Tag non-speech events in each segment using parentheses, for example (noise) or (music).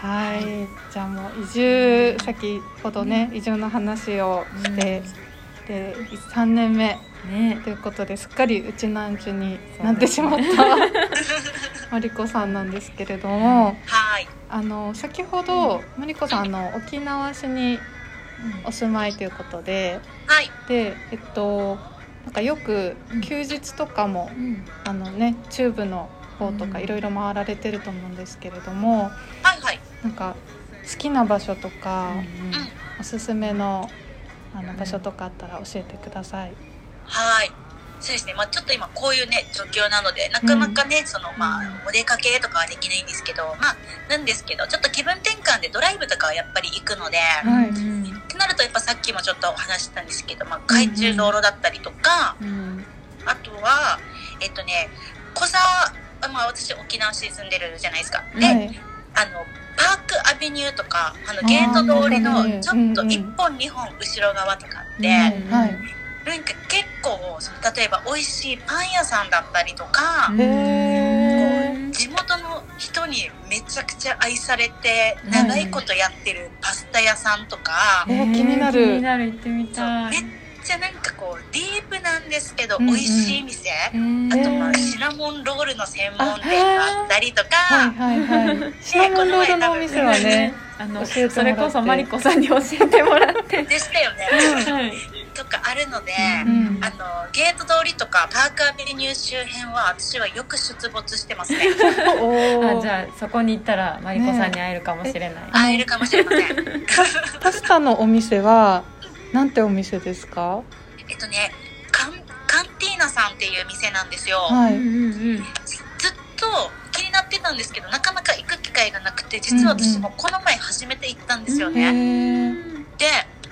はい。じゃあもう移住先ほどね移住の話をして、で3年目。ね。ということですっかりうちなんちゅになってしまった (laughs) マリコさんなんですけれどもはい。あの先ほどマリコさんあの沖縄市にお住まいということではい。でえっとなんかよく休日とかも、うん。あのねチューブの方とかうん。いろいろ回られてると思うんですけれども。なんか好きな場所とか、うん。おすすめのあの場所とかあったら教えてください。はい。そうですね。まあちょっと今こういうね、状況なので、なかなかね、その、まあ、お出かけとかはできないんですけど、まあ、なんですけど、ちょっと気分転換でドライブとかはやっぱり行くので、はいうんってなるとやっぱさっきもちょっとお話ししたんですけど、まあ、海中道路だったりとか、うんあとは、えっとね、小沢、あまあ私沖縄市に住んでるじゃないですか。で、はいあの、パークアベニューとか、あの、ゲート通りのちょっとうんうん。一本二本後ろ側とかって、なんか結構、その例えば美味しいパン屋さんだったりとか、こう地元の人にめちゃくちゃ愛されてい。長いことやってるパスタ屋さんとか、えー気になる。気になる。行ってみたいちゃなんかこうディープなんですけどうんうん。美味しい店、へー。あとまあシナモンロールの専門店があったりとか、はいはいはい。(laughs) シナモンロールのお店はね、あのそれこそマリコさんに教えてもらって。でしたよね、はいとかあるので、うんあのゲート通りとかパークアベニュー周辺は私はよく出没してますね。(laughs) おあじゃあそこに行ったらマリコさんに会えるかもしれない、会えるかもしれません。パスタのお店はなんてお店ですか？えっとねカンカンティーナさんっていう店なんですよ、はい。うんうんずっと気になってたんですけどなかなか行く機会がなくて実は私もこの前初めて行ったんですよへね、ーで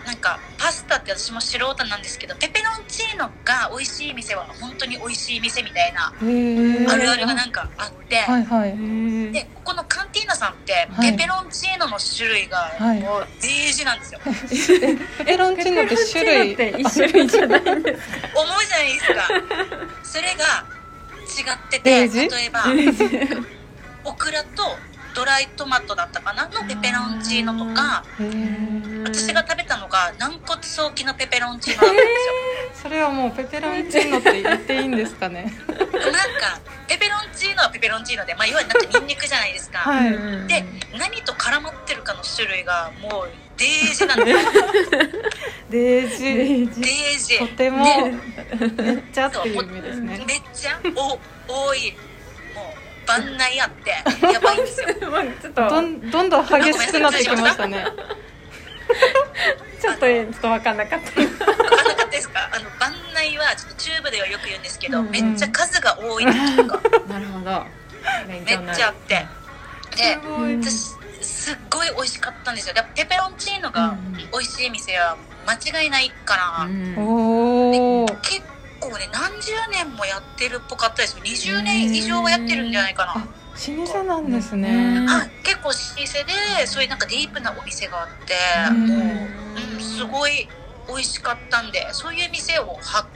なんかパスタって私も素人なんですけどペペロンチーノが美味しい店は本当に美味しい店みたいなあるあるがなんかあって、はいはい。うんでここのカンティーナさんってはい。ペペロンチーノの種類がはい。もうデージなんですよ、(laughs) ペペロンチーノって種類。って一種類じゃないんです思うじゃないですか。それが違ってて例えばオクラとドライトマトだったかな？のペペロンチーノとか私が食べたのが軟骨早期のペペロンチーノだったんですよ。それはもうペペロンチーノって言っていいんですかね？なんかはペペロンチーノで、まあ、いわゆるなんかニンニクじゃないですか、はい。で何と絡まってるかの種類がもうデージなんですよデージ。デージ。とてもでめっちゃっていう意味ですね。めっちゃお多いもう番内あってやばいんですよ。(laughs) まあちょっとどんどんどん激しくなってきましたね。(laughs) ちょっと。ちょっと分かんなかった。分かんなかったですか？あの番内はちょっとチューブではよく言うんですけど、うんうん。めっちゃ数が多い時とか。(laughs) なるほど。勉めっちゃあって。ですごい。私すっごい美味しかったんですよ。でペペロンチーノが美味しい店は間違いないかな、うん。おお。結構ね何十年もやってるっぽかったですよ。20年以上はやってるんじゃないかな、あ老舗なんですね。うん。はい、結構老舗でそういうなんかディープなお店があって、うん。もう、うん、すごい美味しかったんでそういう店を発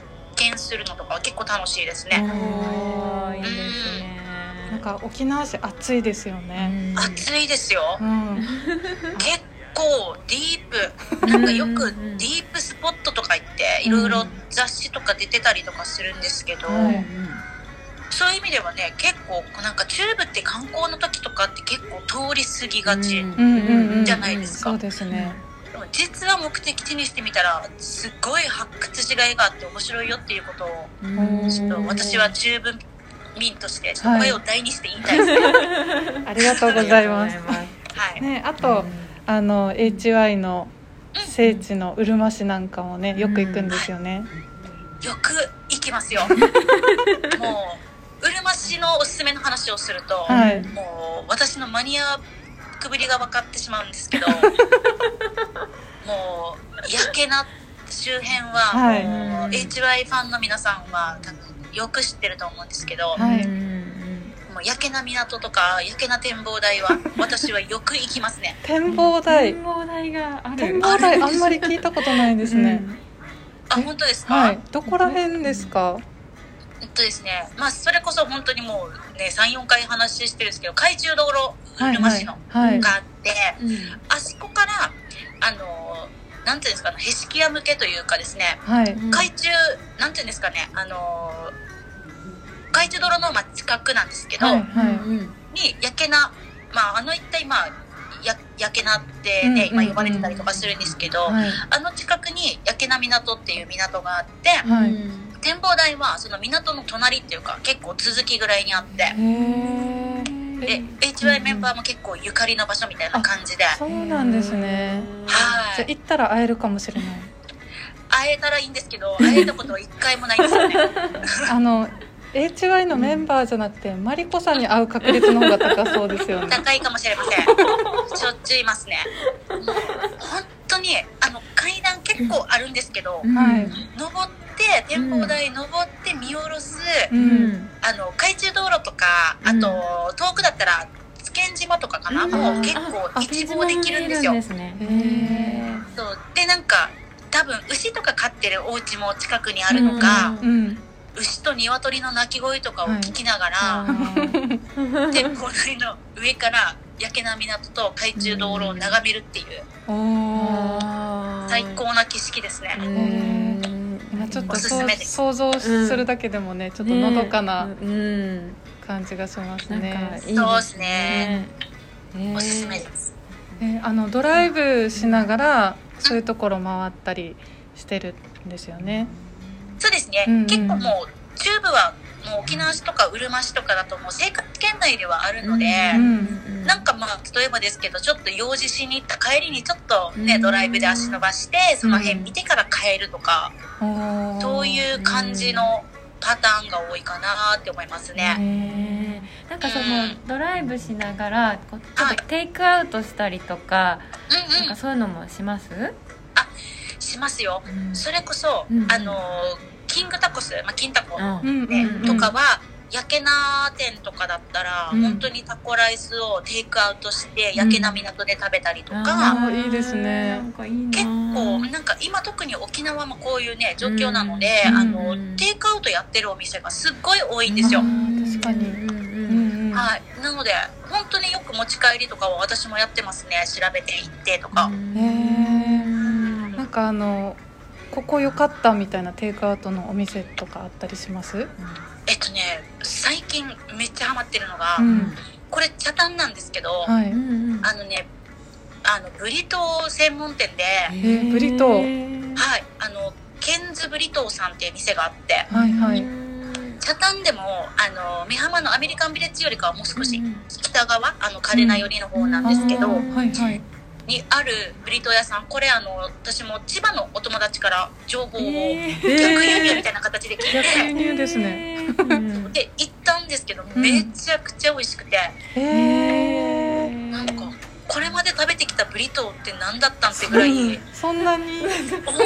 見するのとかは結構楽しいですね、おーいいですね。なんか沖縄市暑いですよね。暑いですよ。うん。結構ディープ。(laughs) なんかよくディープスポットとか行っていろいろ雑誌とか出てたりとかするんですけど、はいそういう意味ではね結構なんかチューブって観光の時とかって結構通り過ぎがち、うんうんうん。じゃないですか。そうですね。実は目的地にしてみたらすっごい発掘しがいがあって面白いよっていうことをうんちょっと私はチューブ民としてちょっと声を大にして言いたいですね。(laughs) ありがとうございます。はい。ね、あと、あの HY の聖地のうるま市なんかもね、よく行くんですよね。よく行きますよ。(laughs) もううるま市のおすすめの話をすると、はい。もう私のマニアックぶりが分かってしまうんですけど、(laughs) もうやけな周辺ははいもう HY ファンの皆さんは多分よく知ってると思うんですけど、はいもうやけな港とかやけな展望台は私はよく行きますね。(laughs) 展望台。展望台がある展望台あんまり聞いたことないですね。あ本当ですか？はい。どこら辺ですか？えっとですね、まあ、それこそ本当にもうね、3、4回話してるんですけど、海中道路、はい入間市の、はいがあって、うん。あそこから、あの、なんていうんですかね、へしき屋向けというかですね、はい。海中、なんていうんですかね、あの、海中道路のまあ近くなんですけど、はいうんに、焼けな、まあ、あの一帯、まあ、や、焼けなってね、今呼ばれてたりとかするんですけど、はい。あの近くに焼けな港っていう港があって、はい展望台はその港の隣っていうか結構続きぐらいにあって、で、HY メンバーも結構ゆかりの場所みたいな感じで、そうなんですねはい。じゃあ行ったら会えるかもしれない会えたらいいんですけど、会えたことは一回もないんですよね。(laughs) あの HY のメンバーじゃなくてマリコさんに会う確率の方が高そうですよね高いかもしれません。しょっちゅういますね。本当に、あの、階段結構あるんですけど、はい登って、展望台登って見下ろす、ううん。んあの、海中道路とか、あと、遠くだったら、津堅島とかかな、うんもう結構一望できるんですよ。ねすね。そう。で、なんか、多分、牛とか飼ってるお家も近くにあるのか、うん牛と鶏の鳴き声とかを聞きながら、あー展望台の上から焼けな港と海中道路を眺めるっていう。最高な景色ですね。ちょっとおすすそうめです。想像するだけでもねちょっとのどかなうん。感じがしますなんかねいいそうですね。ね。おすすめです。えあのドライブしながらそういうところ回ったりしてるんですよね。そうですね。うんうん。結構もう、中部はもう沖縄市とかうるま市とかだともう生活圏内ではあるので、うんなんかまあ、例えばですけど、ちょっと用事しに行った帰りにちょっとね、うん。ドライブで足伸ばして、その辺見てから帰るとか、そういう感じのパターンが多いかなって思いますね。ねなんかそのうん。ドライブしながらこうちょっはい。とテイクアウトしたりとか、なんか。そういうのもします、しますよ。それこそ、うん。あのー、キングタコス、まあ、金タコうん。うんね、うん。とかは、焼けな店とかだったら、うん。本当にタコライスをテイクアウトして、焼けな港で食べたりとか、あーいいですね。結構、なんか今特に沖縄もこういうね、状況なので、うん。あのうん、テイクアウトやってるお店がすっごい多いんですよ。確かに。うんうんうん。うんはい。なので、本当によく持ち帰りとかは私もやってますね。調べていってとか。うんへうん。なんかあのここ良かったみたいなテイクアウトのお店とかあったりします？えっとね、最近めっちゃハマってるのが、うん。これ茶炭なんですけど、はい。うんうんあのね、あの、ブリトー専門店で、ーブリトー。ーはい、あの、ケンズブリトーさんっていう店があって、はいはい。うん茶炭でも、あの、美浜のアメリカンビレッジよりかはもう少しうん北側、あの、嘉手納寄りの方なんですけど、あーはいはいにあるブリトー屋さん、これあの、私も千葉のお友達から情報をえ逆輸入みたいな形で聞い逆輸て、入ですね。うん。で、行ったんですけど、ん。めちゃくちゃ美味しくて、へえなんか、これまで食べてきたブリトーって何だったんってぐらい、そんなに。本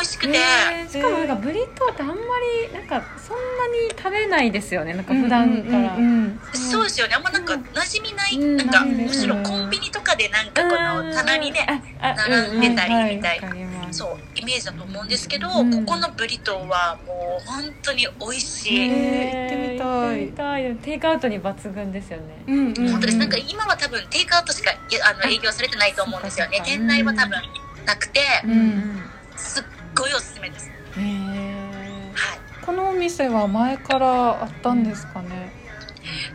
美味しくて、え。ーしかもなんかブリトーってあんまりなんかそんなに食べないですよね。なんか普段から、うんうん。うんそう。ですよね。あんまなんか馴染みない、うん。なんか、むしろコンビニとかでなんかこの棚にね、並んでたりうんうんみたいわかります。そう、イメージだと思うんですけど、うん。ここのブリトーはもう本当に美味しい。へー。行ってみたい。行ってみたい。テイクアウトに抜群ですよねうんうんうん。本当です。なんか今は多分テイクアウトしかいやあの営業されてないと思うんですよね。店内は多分なくて、うん。すっごいおすすめです。へえはい。このお店は前からあったんですかね？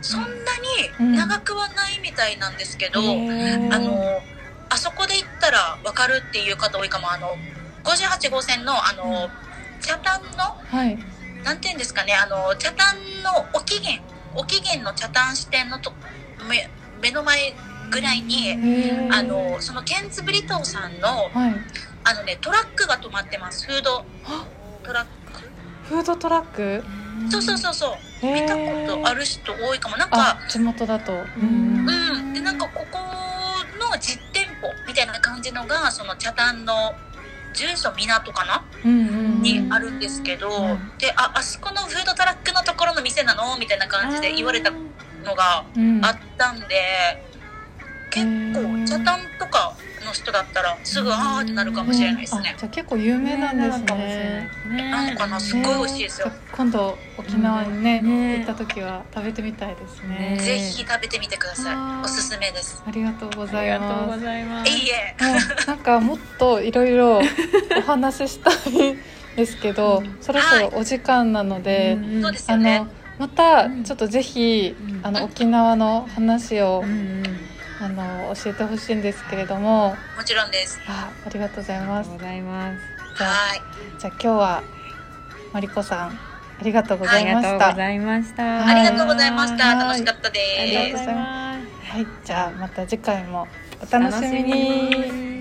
そんなに長くはないみたいなんですけど、へー。あの、あそこで行ったらわかるっていう方多いかも、あの、58号線のあの、茶炭のはい。なんていうんですかね、あの、茶炭のお期限、お期限の茶炭支店のと目目の前ぐらいに、あの、そのケンツブリトーさんの、はいあのね、トラックが止まってます、フード。トラック。フードトラック？そうそうそうそう、見たことある人多いかも。なんか、あ地元だと。ん。うん、で、なんかここの実店舗みたいな感じのが、その茶炭の住所港かな？うんうん。にあるんですけど、うん。で、あ、あそこのフードトラックのところの店なの？みたいな感じで言われたのがうん。あったんで、結構茶炭とかの人だったらすぐあーってなるかもしれないですね。あじゃあ結構有名なんですね。なのかなすっごい美味しいですよ。今度沖縄にね,、ね。行った時は食べてみたいですね。ね。ぜひ食べてみてください。おすすめです。ありがとうごあざいます。ざいます。いいえ。なんかもっといろいろお話ししたいですけど、うん。そろそろお時間なので、うん。そうですあのまたうんちょっとぜひ、うん。あの沖縄の話を、うんうんあの教えてほしいんですけれども。もちろんです。あありがとうございます。ありがとうございます。じゃあはい。じゃあ今日はマリコさんありがとうございました、とうございました。はありがとうございました。はい。楽しかったありがとうですございます。はい。じゃあまた次回もお楽しみに。楽しみに